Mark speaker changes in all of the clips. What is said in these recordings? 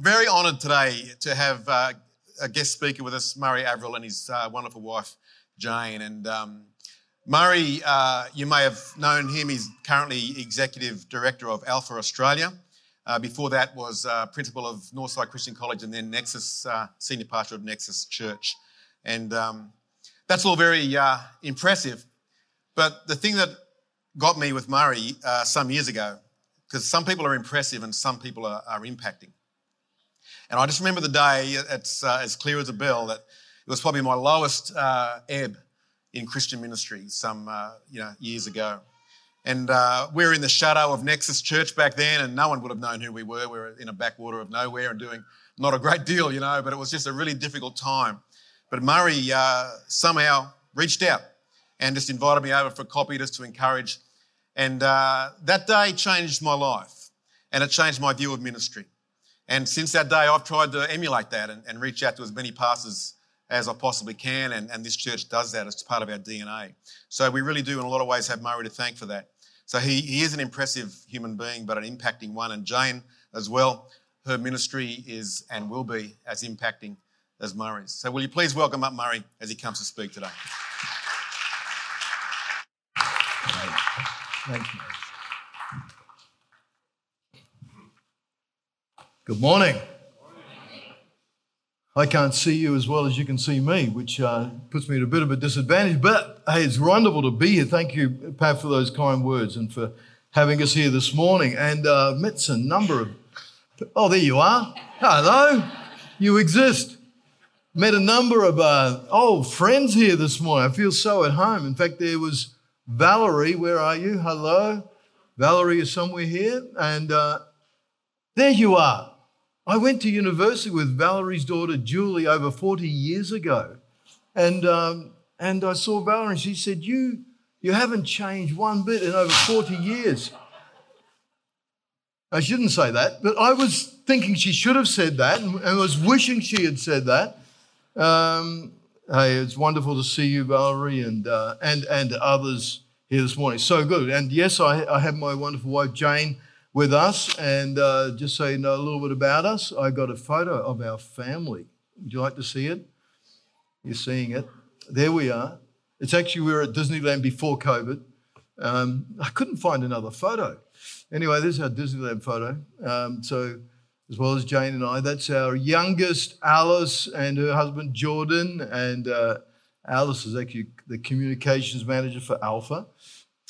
Speaker 1: Very honoured today to have uh, a guest speaker with us, Murray Averill, and his uh, wonderful wife, Jane. And um, Murray, uh, you may have known him. He's currently executive director of Alpha Australia. Uh, before that, was uh, principal of Northside Christian College, and then Nexus uh, senior pastor of Nexus Church. And um, that's all very impressive. But the thing that got me with Murray some years ago, because some people are impressive and some people are, are impacting. And I just remember the day, it's uh, as clear as a bell, that it was probably my lowest uh, ebb in Christian ministry some uh, you know, years ago. And uh, we were in the shadow of Nexus Church back then, and no one would have known who we were. We were in a backwater of nowhere and doing not a great deal, you know, but it was just a really difficult time. But Murray uh, somehow reached out and just invited me over for a coffee just to encourage. And uh, that day changed my life, and it changed my view of ministry. And since that day, I've tried to emulate that and, and reach out to as many pastors as I possibly can. And, and, this church does that. It's part of our DNA. So we really do, in a lot of ways, have Murray to thank for that. So he, he is an impressive human being, but an impacting one. And Jane as well, her ministry is and will be as impacting as Murray's. So will you please welcome up Murray as he comes to speak today?
Speaker 2: Thank you. Good morning. I can't see you as well as you can see me, which uh, puts me at a bit of a disadvantage. But hey, it's wonderful to be here. Thank you, Pat, for those kind words and for having us here this morning. And uh, met a number of. Oh, there you are. Hello. You exist. Met a number of uh, old friends here this morning. I feel so at home. In fact, there was Valerie. Where are you? Hello. Valerie is somewhere here. And uh, there you are. I went to university with Valerie's daughter Julie over 40 years ago. And, um, and I saw Valerie and she said, you, you haven't changed one bit in over 40 years. I shouldn't say that, but I was thinking she should have said that and, and was wishing she had said that. Um, hey, it's wonderful to see you, Valerie, and, uh, and, and others here this morning. So good. And yes, I, I have my wonderful wife, Jane with us. And uh, just so you know a little bit about us, I got a photo of our family. Would you like to see it? You're seeing it. There we are. It's actually, we were at Disneyland before COVID. Um, I couldn't find another photo. Anyway, this is our Disneyland photo. Um, so, as well as Jane and I, that's our youngest, Alice, and her husband, Jordan. And uh, Alice is actually the communications manager for Alpha.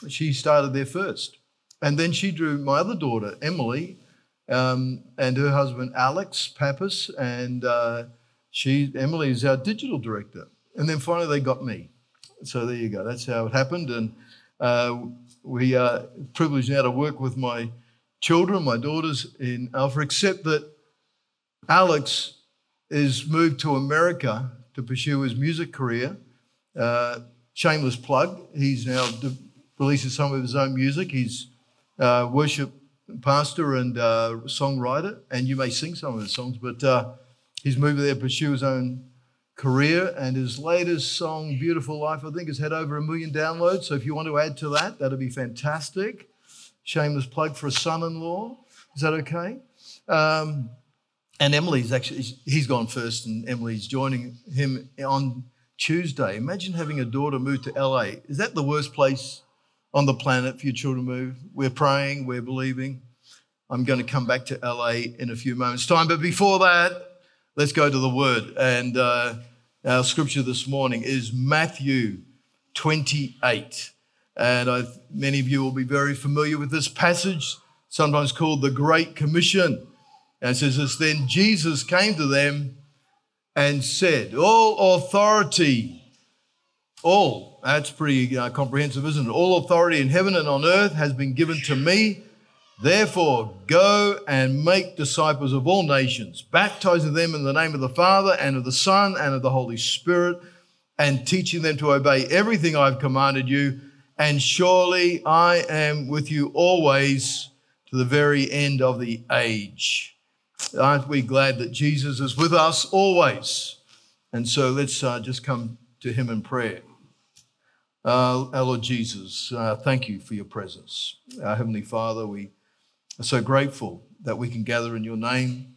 Speaker 2: She started there first. And then she drew my other daughter, Emily, um, and her husband, Alex Pappas, and uh, she, Emily is our digital director. And then finally they got me. So there you go. That's how it happened. And uh, we are privileged now to work with my children, my daughters in Alpha, except that Alex is moved to America to pursue his music career. Uh, shameless plug. He's now de- some of his own music. He's uh, worship pastor and uh, songwriter, and you may sing some of his songs, but uh, he's moved there to pursue his own career. And his latest song, Beautiful Life, I think has had over a million downloads. So if you want to add to that, that'd be fantastic. Shameless plug for a son in law. Is that okay? Um, and Emily's actually, he's gone first, and Emily's joining him on Tuesday. Imagine having a daughter move to LA. Is that the worst place on the planet for your children to move. We're praying, we're believing. I'm going to come back to LA in a few moments' time. But before that, let's go to the word. And uh, our scripture this morning is Matthew 28. And I, many of you will be very familiar with this passage, sometimes called the Great Commission. And it says this Then Jesus came to them and said, All authority, all that's pretty uh, comprehensive, isn't it? All authority in heaven and on earth has been given to me. Therefore, go and make disciples of all nations, baptizing them in the name of the Father and of the Son and of the Holy Spirit, and teaching them to obey everything I've commanded you. And surely I am with you always to the very end of the age. Aren't we glad that Jesus is with us always? And so let's uh, just come to him in prayer. Uh, our Lord Jesus, uh, thank you for your presence. Our Heavenly Father, we are so grateful that we can gather in your name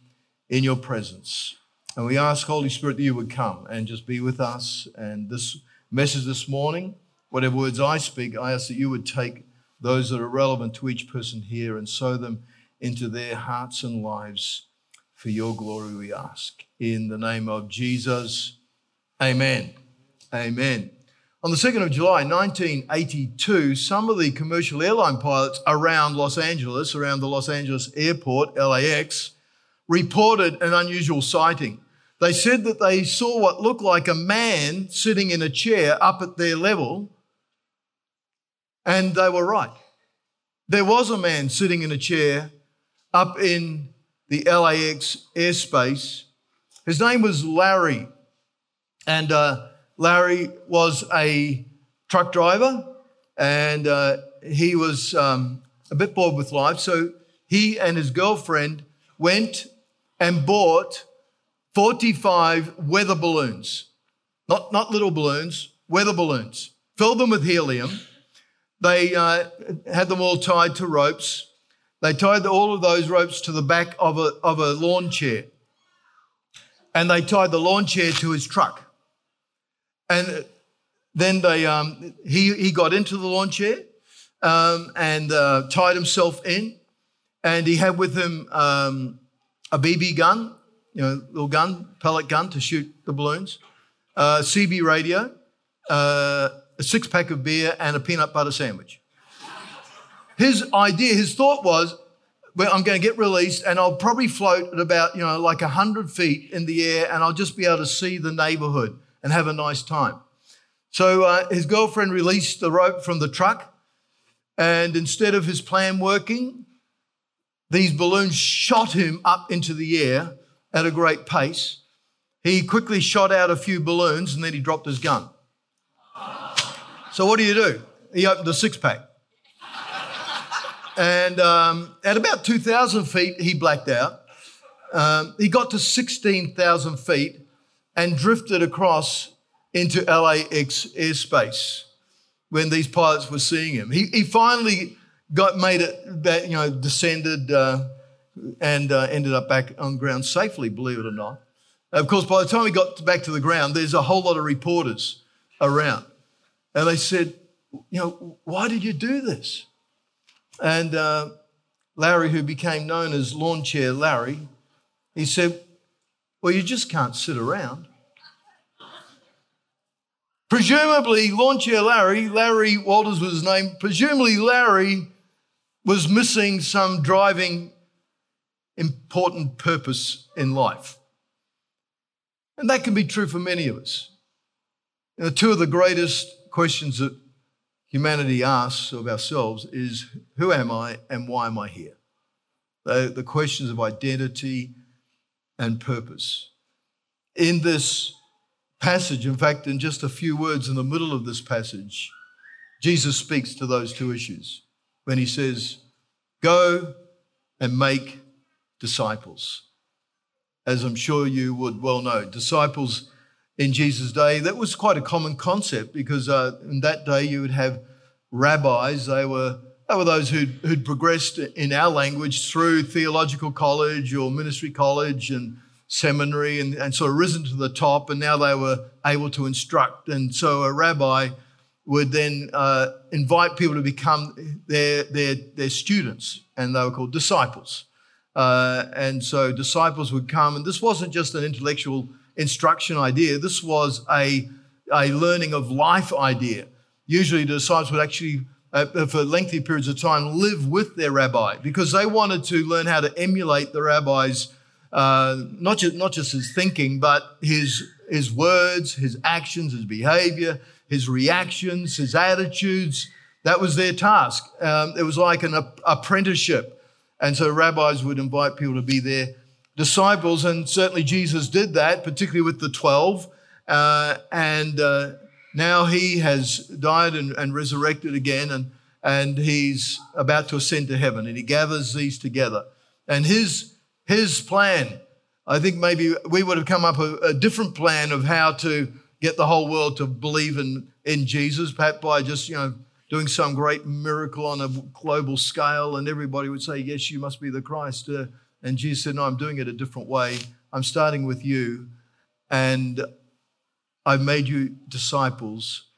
Speaker 2: in your presence. And we ask, Holy Spirit, that you would come and just be with us. And this message this morning, whatever words I speak, I ask that you would take those that are relevant to each person here and sow them into their hearts and lives. For your glory, we ask. In the name of Jesus, amen. Amen. On the 2nd of July 1982, some of the commercial airline pilots around Los Angeles, around the Los Angeles airport, LAX, reported an unusual sighting. They said that they saw what looked like a man sitting in a chair up at their level, and they were right. There was a man sitting in a chair up in the LAX airspace. His name was Larry, and uh, Larry was a truck driver, and uh, he was um, a bit bored with life. So he and his girlfriend went and bought 45 weather balloons, not, not little balloons, weather balloons, filled them with helium. They uh, had them all tied to ropes. They tied all of those ropes to the back of a, of a lawn chair. And they tied the lawn chair to his truck. And then they, um, he, he got into the lawn chair um, and uh, tied himself in. And he had with him um, a BB gun, you know, little gun, pellet gun to shoot the balloons, uh, CB radio, uh, a six pack of beer, and a peanut butter sandwich. His idea, his thought was, well, I'm going to get released and I'll probably float at about, you know, like 100 feet in the air and I'll just be able to see the neighborhood and have a nice time. So uh, his girlfriend released the rope from the truck, and instead of his plan working, these balloons shot him up into the air at a great pace. He quickly shot out a few balloons and then he dropped his gun. So, what do you do? He opened a six pack. And um, at about 2,000 feet, he blacked out. Um, he got to 16,000 feet and drifted across into LAX airspace when these pilots were seeing him. He, he finally got made it you know descended uh, and uh, ended up back on ground safely, believe it or not. Of course, by the time he got back to the ground, there's a whole lot of reporters around, and they said, you know, why did you do this? And uh, Larry, who became known as Lawn Chair Larry, he said, well, you just can't sit around. Presumably, lawn chair Larry, Larry Walters was his name, presumably Larry was missing some driving important purpose in life. And that can be true for many of us. You know, two of the greatest questions that humanity asks of ourselves is who am I and why am I here? The, the questions of identity and purpose. In this passage, in fact, in just a few words in the middle of this passage, Jesus speaks to those two issues when he says, Go and make disciples. As I'm sure you would well know, disciples in Jesus' day, that was quite a common concept because uh, in that day you would have rabbis. They were they were those who'd, who'd progressed in our language through theological college or ministry college and seminary and, and sort of risen to the top, and now they were able to instruct. And so a rabbi would then uh, invite people to become their, their, their students, and they were called disciples. Uh, and so disciples would come, and this wasn't just an intellectual instruction idea, this was a, a learning of life idea. Usually, the disciples would actually uh, for lengthy periods of time, live with their rabbi because they wanted to learn how to emulate the rabbi's, uh, not, just, not just his thinking, but his, his words, his actions, his behavior, his reactions, his attitudes. That was their task. Um, it was like an apprenticeship. And so rabbis would invite people to be their disciples. And certainly Jesus did that, particularly with the 12. Uh, and uh, now he has died and, and resurrected again, and, and he's about to ascend to heaven, and he gathers these together. And his, his plan, I think maybe we would have come up a, a different plan of how to get the whole world to believe in, in Jesus, perhaps by just, you know, doing some great miracle on a global scale, and everybody would say, Yes, you must be the Christ. Uh, And Jesus said, No, I'm doing it a different way. I'm starting with you, and I've made you disciples,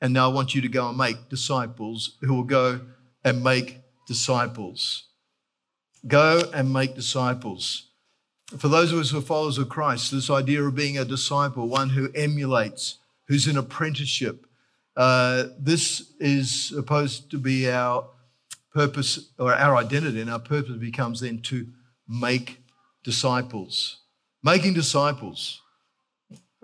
Speaker 2: and now I want you to go and make disciples who will go and make disciples. Go and make disciples. For those of us who are followers of Christ, this idea of being a disciple, one who emulates, who's in apprenticeship, uh, this is supposed to be our purpose or our identity, and our purpose becomes then to make disciples. Making disciples.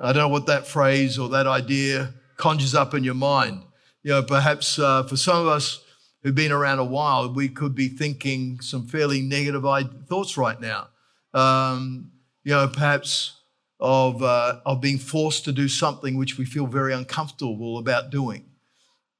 Speaker 2: I don't know what that phrase or that idea conjures up in your mind. You know, perhaps uh, for some of us who've been around a while, we could be thinking some fairly negative thoughts right now. Um, you know, perhaps of, uh, of being forced to do something which we feel very uncomfortable about doing.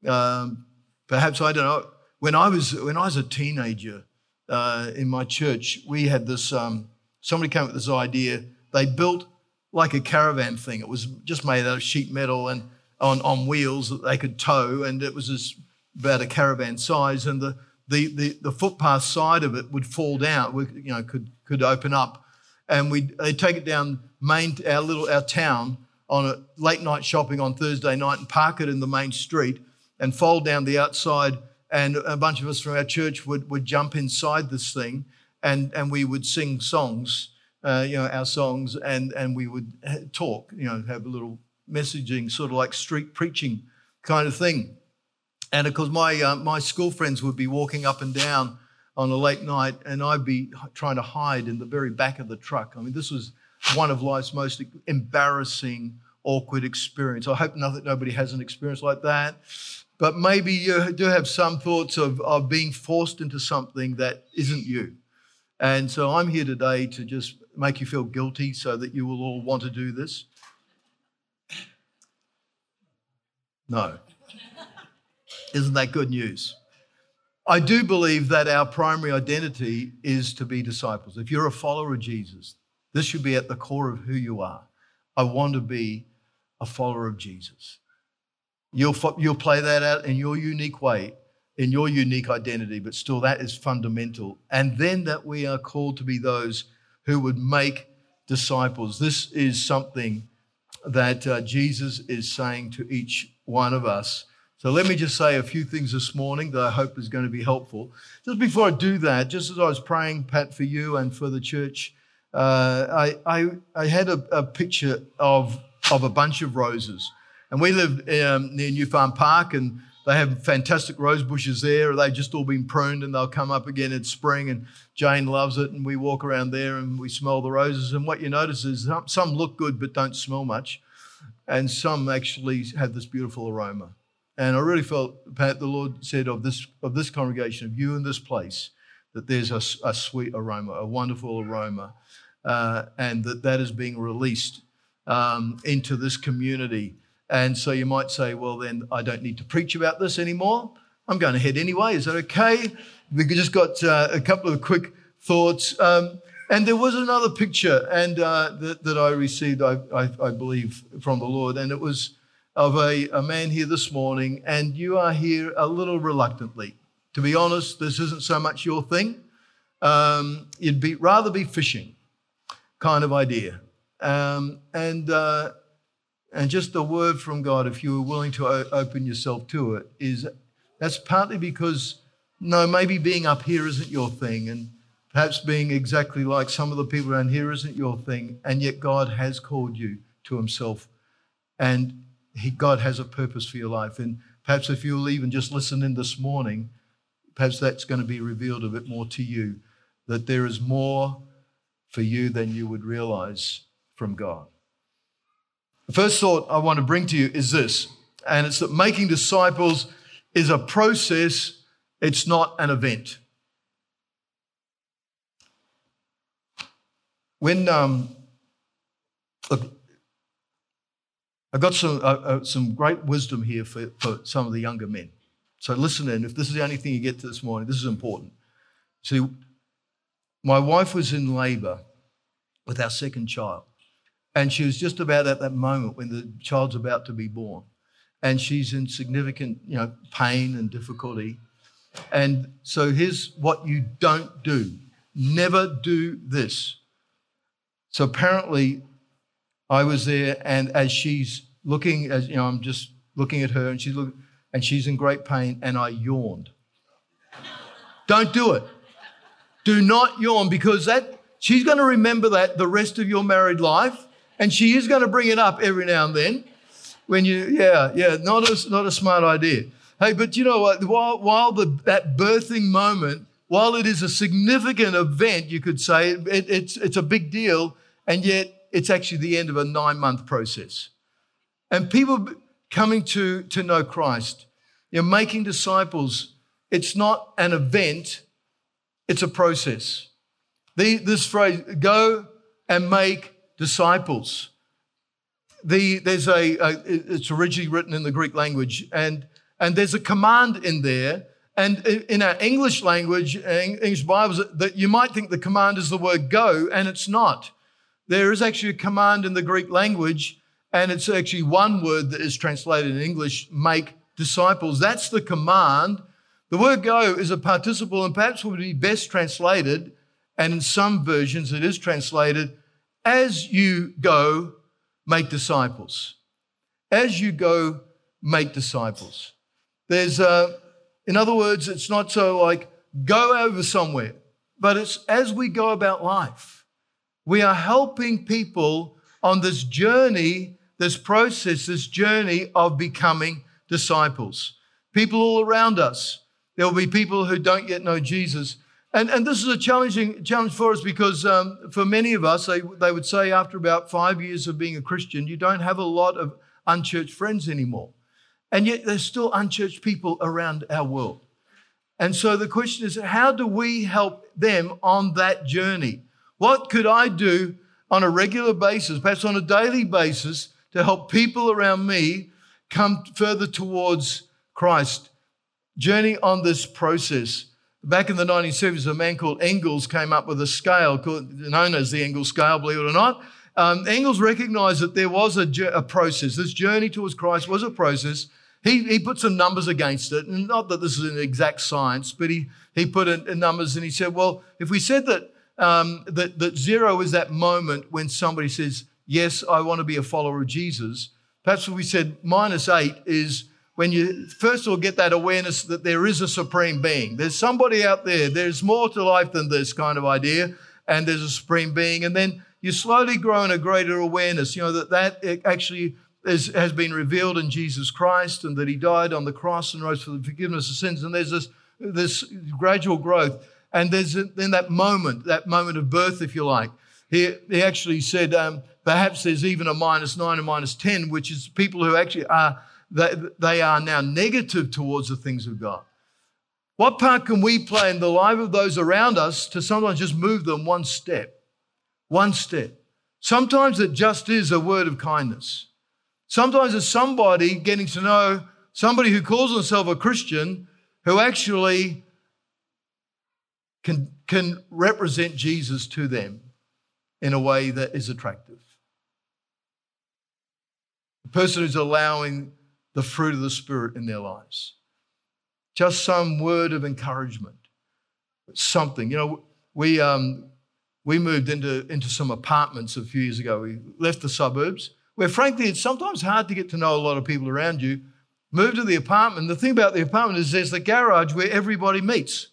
Speaker 2: Um, perhaps, I don't know, when I was, when I was a teenager uh, in my church, we had this, um, somebody came up with this idea. They built like a caravan thing. It was just made out of sheet metal and on, on wheels that they could tow, and it was this, about a caravan size, and the, the, the, the footpath side of it would fall down, you know, could, could open up, and we they take it down main our little our town on a late night shopping on Thursday night and park it in the main street and fold down the outside. And a bunch of us from our church would, would jump inside this thing and, and we would sing songs, uh, you know, our songs, and, and we would talk, you know, have a little messaging, sort of like street preaching kind of thing. And of course, my, uh, my school friends would be walking up and down on a late night, and I'd be trying to hide in the very back of the truck. I mean, this was one of life's most embarrassing, awkward experience. I hope not that nobody has an experience like that. But maybe you do have some thoughts of, of being forced into something that isn't you. And so I'm here today to just make you feel guilty so that you will all want to do this. No. Isn't that good news? I do believe that our primary identity is to be disciples. If you're a follower of Jesus, this should be at the core of who you are. I want to be a follower of Jesus. You'll, you'll play that out in your unique way, in your unique identity, but still that is fundamental. And then that we are called to be those who would make disciples. This is something that uh, Jesus is saying to each one of us. So let me just say a few things this morning that I hope is going to be helpful. Just before I do that, just as I was praying, Pat, for you and for the church, uh, I, I, I, had a, a, picture of, of a bunch of roses. And we live um, near New Farm Park, and they have fantastic rose bushes there. They've just all been pruned, and they'll come up again in spring. And Jane loves it, and we walk around there and we smell the roses. And what you notice is some, look good but don't smell much, and some actually have this beautiful aroma. And I really felt, Pat, the Lord said of this of this congregation, of you in this place, that there's a, a sweet aroma, a wonderful aroma uh, and that that is being released um, into this community. And so you might say, well, then I don't need to preach about this anymore. I'm going ahead anyway. Is that okay? We just got uh, a couple of quick thoughts. Um, and there was another picture and uh, that, that, I received, I, I, I, believe, from the Lord. And it was of a, a man here this morning. And you are here a little reluctantly. To be honest, this isn't so much your thing. Um, you'd be, rather be fishing kind of idea. Um, and, uh, and just a word from God, if you were willing to open yourself to it, is that's partly because, no, maybe being up here isn't your thing, and perhaps being exactly like some of the people around here isn't your thing, and yet God has called you to Himself, and he, God has a purpose for your life. And perhaps if you'll even just listen in this morning, perhaps that's going to be revealed a bit more to you that there is more for you than you would realize from God. The first thought I want to bring to you is this, and it's that making disciples is a process, it's not an event. When, um, look, I've got some, uh, uh, some great wisdom here for, for some of the younger men. So listen in. If this is the only thing you get to this morning, this is important. See, my wife was in labor with our second child. And she was just about at that moment when the child's about to be born. And she's in significant, you know, pain and difficulty. And so here's what you don't do never do this. So apparently, I was there, and as she's looking, as you know, I'm just looking at her, and she's looking, and she's in great pain, and I yawned. Don't do it. Do not yawn because that she's going to remember that the rest of your married life, and she is going to bring it up every now and then. When you, yeah, yeah, not a, not a smart idea. Hey, but you know what? While, while the, that birthing moment, while it is a significant event, you could say it, it's, it's a big deal, and yet it's actually the end of a nine month process. And people coming to, to know Christ, you're making disciples, it's not an event, it's a process. The, this phrase, go and make disciples. The, there's a, a, it's originally written in the Greek language, and, and there's a command in there. And in our English language, uh, English Bibles, uh, that you might think the command is the word go, and it's not. There is actually a command in the Greek language, and it's actually one word that is translated in English, make disciples. That's the command. The word go is a participle and perhaps would be best translated, and in some versions it is translated, as you go, make disciples. As you go, make disciples. There's, a, in other words, it's not so like go over somewhere, but it's as we go about life. We are helping people on this journey, this process, this journey of becoming disciples. People all around us there will be people who don't yet know Jesus. And, and this is a challenging challenge for us because um, for many of us, they, they would say after about five years of being a Christian, you don't have a lot of unchurched friends anymore. And yet there's still unchurched people around our world. And so the question is, how do we help them on that journey? What could I do on a regular basis, perhaps on a daily basis, to help people around me come further towards Christ? journey on this process. Back in the 1970s, a man called Engels came up with a scale called, known as the Engels scale, believe it or not. Um, Engels recognized that there was a, a, process. This journey towards Christ was a process. He, he put some numbers against it, and not that this is an exact science, but he, he put in, in numbers and he said, well, if we said that, um, that, that zero is that moment when somebody says, yes, I want to be a follower of Jesus, perhaps if we said minus eight is when you first of all get that awareness that there is a supreme being. There's somebody out there. There's more to life than this kind of idea, and there's a supreme being. And then you slowly grow in a greater awareness, you know, that that actually is, has been revealed in Jesus Christ and that he died on the cross and rose for the forgiveness of sins. And there's this, this gradual growth. And there's then that moment, that moment of birth, if you like. He, he actually said, um, perhaps there's even a minus nine and minus 10, which is people who actually are they are now negative towards the things of God. What part can we play in the life of those around us to sometimes just move them one step? One step. Sometimes it just is a word of kindness. Sometimes it's somebody getting to know somebody who calls himself a Christian who actually can, can represent Jesus to them in a way that is attractive. The person who's allowing the fruit of the Spirit in their lives. Just some word of encouragement, something. You know, we, um, we moved into, into some apartments a few years ago. We left the suburbs, where frankly, it's sometimes hard to get to know a lot of people around you. Moved to the apartment. The thing about the apartment is there's the garage where everybody meets.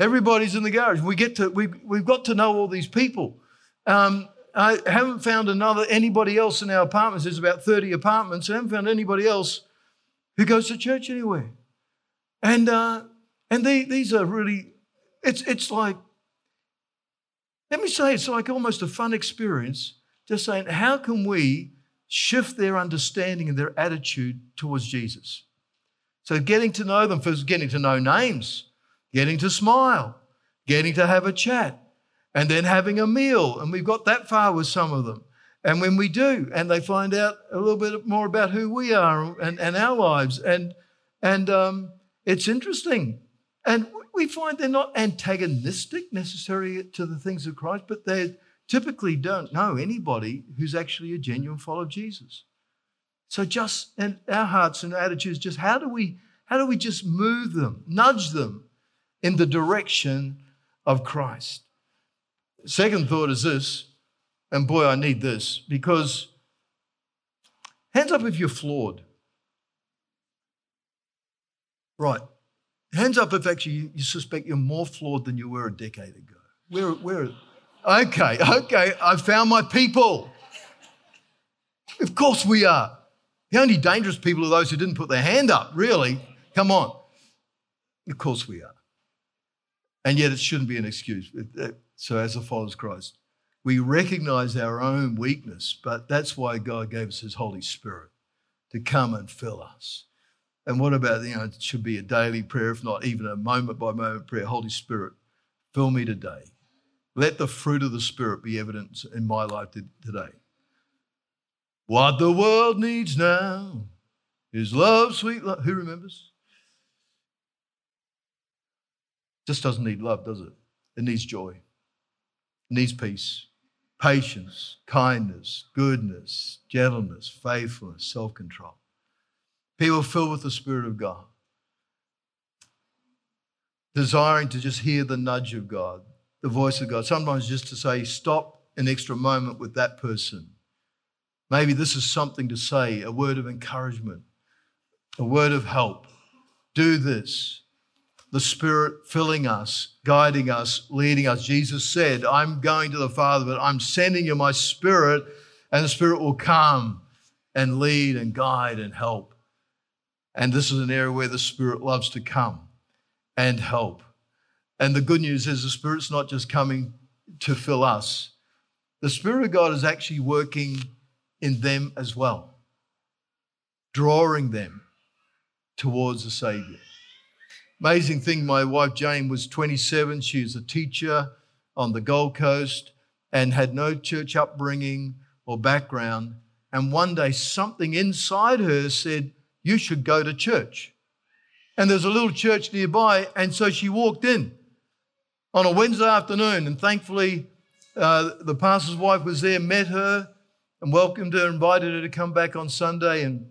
Speaker 2: Everybody's in the garage. We get to, we, we've got to know all these people. Um, I haven't found another anybody else in our apartments. There's about 30 apartments. I haven't found anybody else who goes to church anywhere. And uh, and they, these are really, it's it's like, let me say, it's like almost a fun experience. Just saying, how can we shift their understanding and their attitude towards Jesus? So getting to know them, first getting to know names, getting to smile, getting to have a chat, and then having a meal. And we've got that far with some of them. And when we do, and they find out a little bit more about who we are and, and our lives, and, and um, it's interesting. And we find they're not antagonistic necessarily to the things of Christ, but they typically don't know anybody who's actually a genuine follower of Jesus. So just our hearts and attitudes, just how do we how do we just move them, nudge them in the direction of Christ? Second thought is this, and boy, I need this because hands up if you're flawed. Right. Hands up if actually you suspect you're more flawed than you were a decade ago. Where, where? Okay, okay, I found my people. Of course we are. The only dangerous people are those who didn't put their hand up, really. Come on. Of course we are. And yet it shouldn't be an excuse. So, as followers of Christ, we recognize our own weakness, but that's why God gave us His Holy Spirit to come and fill us. And what about, you know, it should be a daily prayer, if not even a moment by moment prayer. Holy Spirit, fill me today. Let the fruit of the Spirit be evident in my life today. What the world needs now is love, sweet love. Who remembers? Just doesn't need love, does it? It needs joy, it needs peace, patience, kindness, goodness, gentleness, faithfulness, self control. People filled with the Spirit of God, desiring to just hear the nudge of God, the voice of God. Sometimes just to say, stop an extra moment with that person Maybe this is something to say, a word of encouragement, a word of help. Do this. The Spirit filling us, guiding us, leading us. Jesus said, I'm going to the Father, but I'm sending you my Spirit, and the Spirit will come and lead and guide and help. And this is an area where the Spirit loves to come and help. And the good news is the Spirit's not just coming to fill us, the Spirit of God is actually working in them as well, drawing them towards the Savior. Amazing thing, my wife Jane was 27. She was a teacher on the Gold Coast and had no church upbringing or background. And one day, something inside her said, You should go to church. And there's a little church nearby. And so she walked in on a Wednesday afternoon. And thankfully, uh, the pastor's wife was there, met her, and welcomed her, invited her to come back on Sunday. And,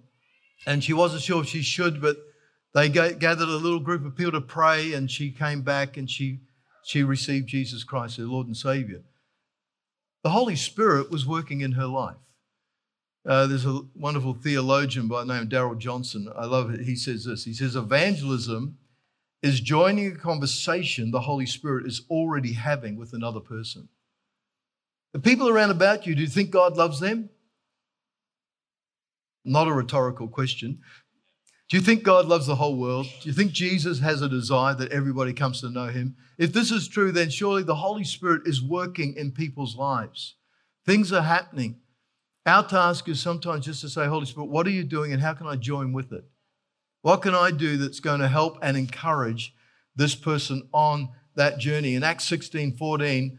Speaker 2: and she wasn't sure if she should, but they gathered a little group of people to pray, and she came back and she, she received Jesus Christ, her Lord and Savior. The Holy Spirit was working in her life. Uh, there's a wonderful theologian by the name of Darrell Johnson. I love it. He says this He says, Evangelism is joining a conversation the Holy Spirit is already having with another person. The people around about you, do you think God loves them? Not a rhetorical question. Do you think God loves the whole world? Do you think Jesus has a desire that everybody comes to know him? If this is true, then surely the Holy Spirit is working in people's lives. Things are happening. Our task is sometimes just to say, Holy Spirit, what are you doing and how can I join with it? What can I do that's going to help and encourage this person on that journey? In Acts 16 14,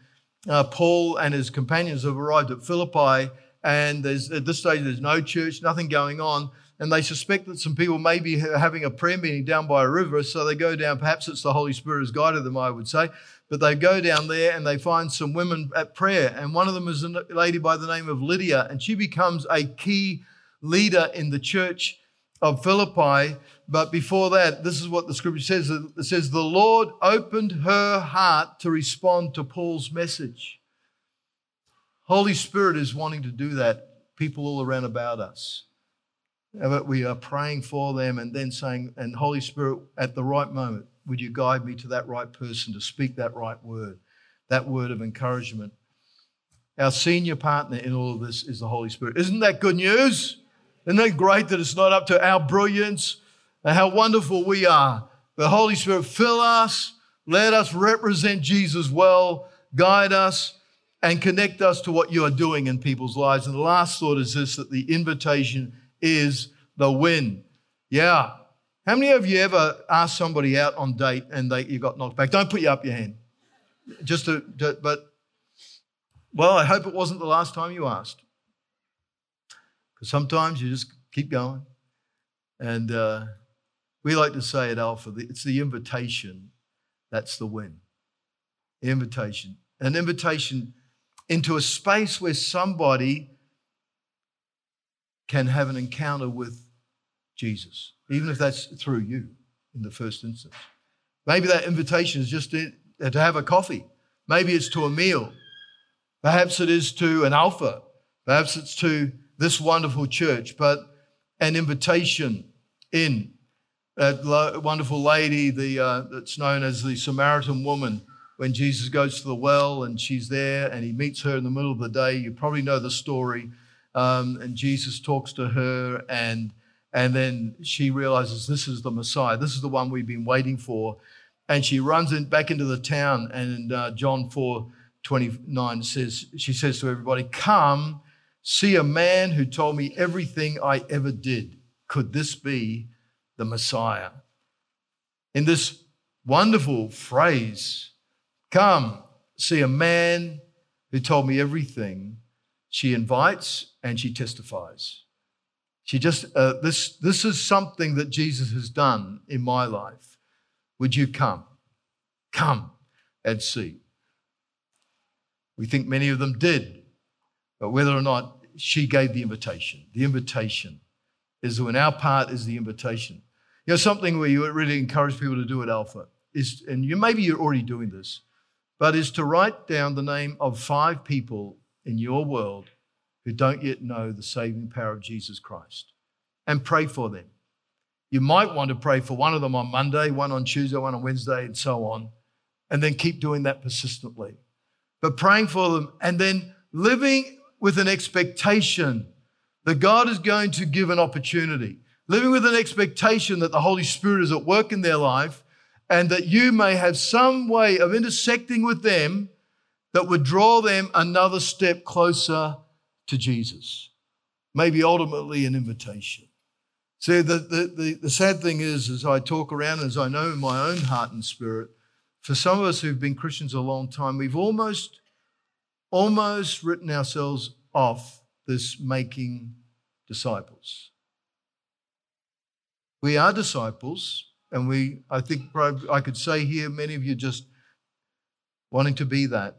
Speaker 2: uh, Paul and his companions have arrived at Philippi, and at this stage, there's no church, nothing going on. And they suspect that some people may be having a prayer meeting down by a river. So they go down, perhaps it's the Holy Spirit has guided them, I would say. But they go down there and they find some women at prayer. And one of them is a lady by the name of Lydia. And she becomes a key leader in the church of Philippi. But before that, this is what the scripture says it says, The Lord opened her heart to respond to Paul's message. Holy Spirit is wanting to do that, people all around about us. But we are praying for them and then saying, and Holy Spirit, at the right moment, would you guide me to that right person to speak that right word, that word of encouragement? Our senior partner in all of this is the Holy Spirit. Isn't that good news? Isn't that great that it's not up to our brilliance and how wonderful we are? The Holy Spirit fill us, let us represent Jesus well, guide us, and connect us to what you are doing in people's lives. And the last thought is this that the invitation is the win. Yeah. How many of you ever asked somebody out on date and they you got knocked back? Don't put you up your hand. Just to, to but well, I hope it wasn't the last time you asked. Because sometimes you just keep going. And uh, we like to say at Alpha, it's the invitation that's the win. Invitation. An invitation into a space where somebody can have an encounter with Jesus, even if that's through you in the first instance. Maybe that invitation is just to have a coffee. Maybe it's to a meal. Perhaps it is to an alpha. Perhaps it's to this wonderful church, but an invitation in. That lo- wonderful lady, the, uh, that's known as the Samaritan woman, when Jesus goes to the well and she's there and he meets her in the middle of the day. You probably know the story. Um, and Jesus talks to her, and, and then she realizes this is the Messiah. This is the one we've been waiting for. And she runs in, back into the town, and uh, John 4 29 says, She says to everybody, Come, see a man who told me everything I ever did. Could this be the Messiah? In this wonderful phrase, Come, see a man who told me everything. She invites and she testifies. She just, uh, this, this is something that Jesus has done in my life. Would you come? Come and see. We think many of them did, but whether or not she gave the invitation, the invitation is when our part is the invitation. You know, something where you really encourage people to do at Alpha is, and you maybe you're already doing this, but is to write down the name of five people in your world who don't yet know the saving power of Jesus Christ and pray for them. You might want to pray for one of them on Monday, one on Tuesday, one on Wednesday, and so on, and then keep doing that persistently. But praying for them and then living with an expectation that God is going to give an opportunity, living with an expectation that the Holy Spirit is at work in their life and that you may have some way of intersecting with them that would draw them another step closer to Jesus. Maybe ultimately an invitation. See, the, the, the, the, sad thing is, as I talk around, as I know in my own heart and spirit, for some of us who've been Christians a long time, we've almost, almost written ourselves off this making disciples. We are disciples, and we, I think I could say here, many of you just wanting to be that.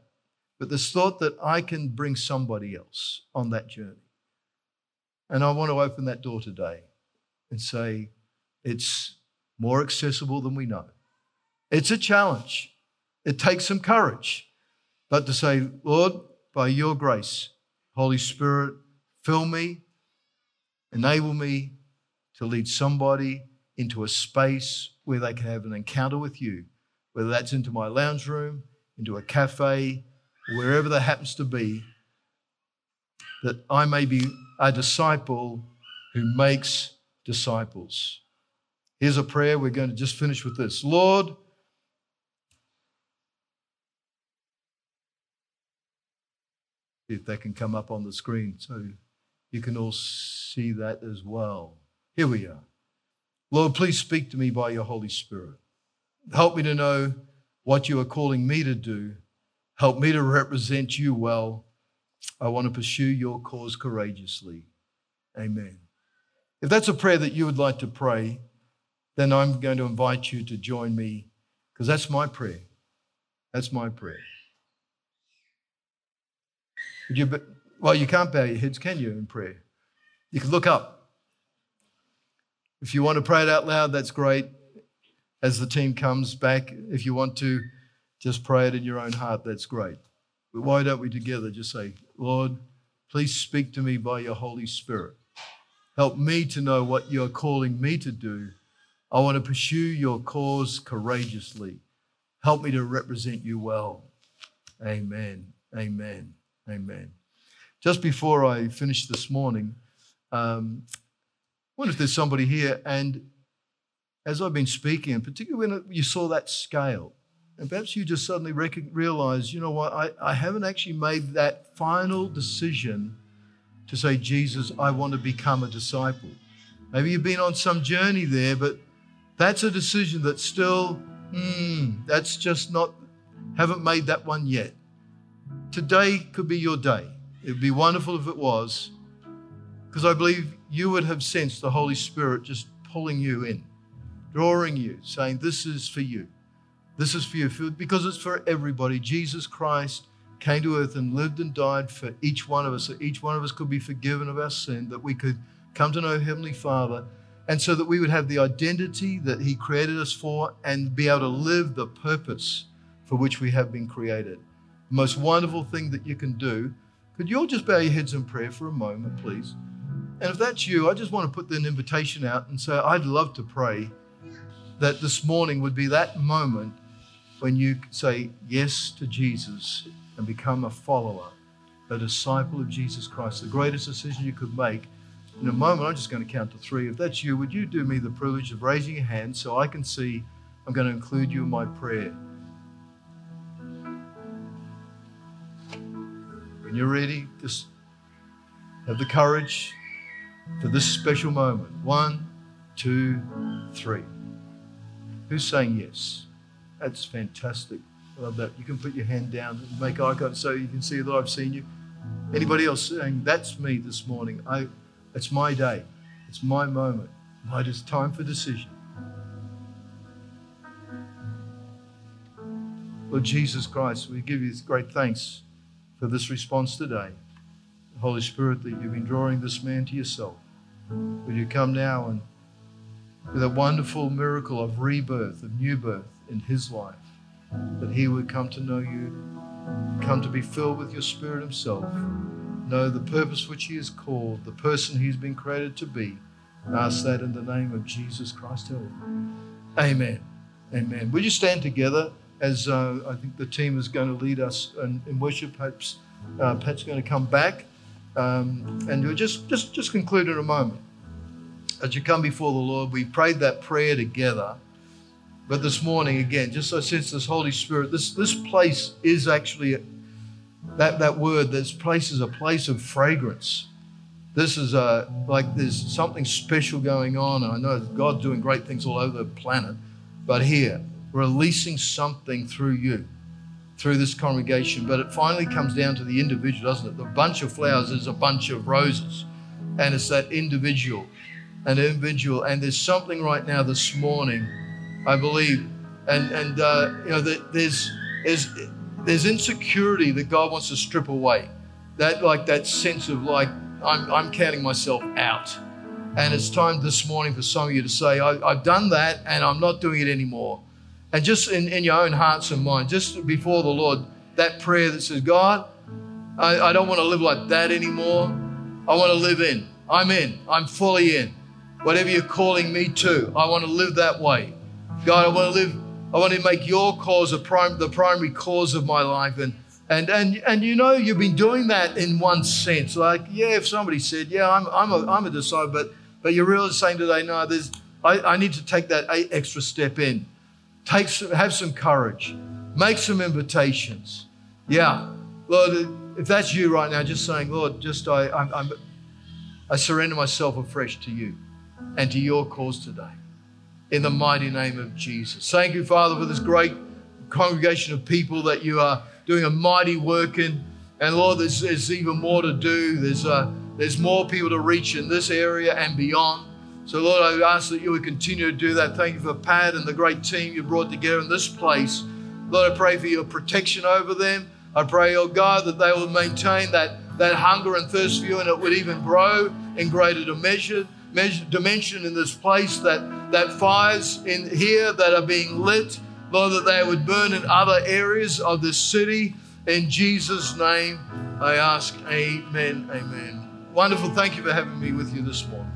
Speaker 2: But this thought that I can bring somebody else on that journey. And I want to open that door today and say it's more accessible than we know. It's a challenge. It takes some courage. But to say, Lord, by your grace, Holy Spirit, fill me, enable me to lead somebody into a space where they can have an encounter with you, whether that's into my lounge room, into a cafe, wherever that happens to be, that I may be a disciple who makes disciples. Here's a prayer. We're going to just finish with this Lord, if that can come up on the screen so you can all see that as well. Here we are. Lord, please speak to me by your Holy Spirit. Help me to know what you are calling me to do. Help me to represent you well. I want to pursue your cause courageously. Amen. If that's a prayer that you would like to pray, then I'm going to invite you to join me because that's my prayer. That's my prayer. Would you, well, you can't bow your heads, can you, in prayer? You can look up. If you want to pray it out loud, that's great. As the team comes back, if you want to just pray it in your own heart, that's great. But why don't we together just say, Lord, please speak to me by your Holy Spirit. Help me to know what you're calling me to do. I want to pursue your cause courageously. Help me to represent you well. Amen. Amen. Amen. Just before I finish this morning, um, wonder if there's somebody here, and as I've been speaking, and particularly when you saw that scale, and perhaps you just suddenly realize, you know what, I, I haven't actually made that final decision to say, Jesus, I want to become a disciple. Maybe you've been on some journey there, but that's a decision that's still, hmm, that's just not, haven't made that one yet. Today could be your day. It would be wonderful if it was, because I believe you would have sensed the Holy Spirit just pulling you in, drawing you, saying, This is for you. This is for you, because it's for everybody. Jesus Christ came to earth and lived and died for each one of us, so each one of us could be forgiven of our sin, that we could come to know Heavenly Father, and so that we would have the identity that He created us for and be able to live the purpose for which we have been created. The most wonderful thing that you can do. Could you all just bow your heads in prayer for a moment, please? And if that's you, I just want to put an invitation out and say, I'd love to pray that this morning would be that moment when you say yes to Jesus and become a follower, a disciple of Jesus Christ, the greatest decision you could make. In a moment, I'm just going to count to three. If that's you, would you do me the privilege of raising your hand so I can see I'm going to include you in my prayer? When you're ready, just have the courage for this special moment. One, two, three. Who's saying yes? That's fantastic. I love that. You can put your hand down make eye contact so you can see that I've seen you. Anybody else saying, That's me this morning. I, it's my day. It's my moment. It is time for decision. Lord Jesus Christ, we give you great thanks for this response today. Holy Spirit, that you've been drawing this man to yourself. Will you come now and with a wonderful miracle of rebirth, of new birth in his life, that he would come to know you, come to be filled with your Spirit himself, know the purpose which he is called, the person he's been created to be. And ask that in the name of Jesus Christ. Amen. Amen. Will you stand together as uh, I think the team is going to lead us in, in worship? Perhaps uh, Pat's going to come back. Um, and we'll just, just, just conclude in a moment as you come before the Lord, we prayed that prayer together. But this morning, again, just I sense this Holy Spirit, this, this place is actually that, that word, this place is a place of fragrance. This is a, like there's something special going on. I know God's doing great things all over the planet, but here, releasing something through you, through this congregation. But it finally comes down to the individual, doesn't it? The bunch of flowers is a bunch of roses, and it's that individual an individual. And there's something right now this morning, I believe, and and uh, you know there's there's there's insecurity that God wants to strip away. That like that sense of like I'm I'm counting myself out. And it's time this morning for some of you to say, I, have done that and I'm not doing it anymore. And just in, in your own hearts and minds, just before the Lord, that prayer that says, God, I, I don't want to live like that anymore. I want to live in. I'm in. I'm fully in whatever you're calling me to. I want to live that way. God, I want to live, I want to make your cause a prime, the primary cause of my life. And and and and you know, you've been doing that in one sense. Like, yeah, if somebody said, Yeah, I'm I'm a I'm a disciple, but but you're really saying today, no, there's I, I need to take that extra step in. Take some, have some courage. Make some invitations. Yeah. Lord, if that's you right now, just saying, Lord, just I, I'm, I'm I surrender myself afresh to you and to your cause today. In the mighty name of Jesus. Thank you, Father, for this great congregation of people that you are doing a mighty work in. And Lord, there's, there's even more to do. There's, uh, there's more people to reach in this area and beyond. So, Lord, I ask that you would continue to do that. Thank you for Pat and the great team you brought together in this place. Lord, I pray for your protection over them. I pray, oh God, that they will maintain that, that hunger and thirst for you and it would even grow in greater measure dimension in this place, that, that fires in here that are being lit, Lord, that they would burn in other areas of this city. In Jesus' name, I ask, Amen, Amen. Wonderful. Thank you for having me with you this morning.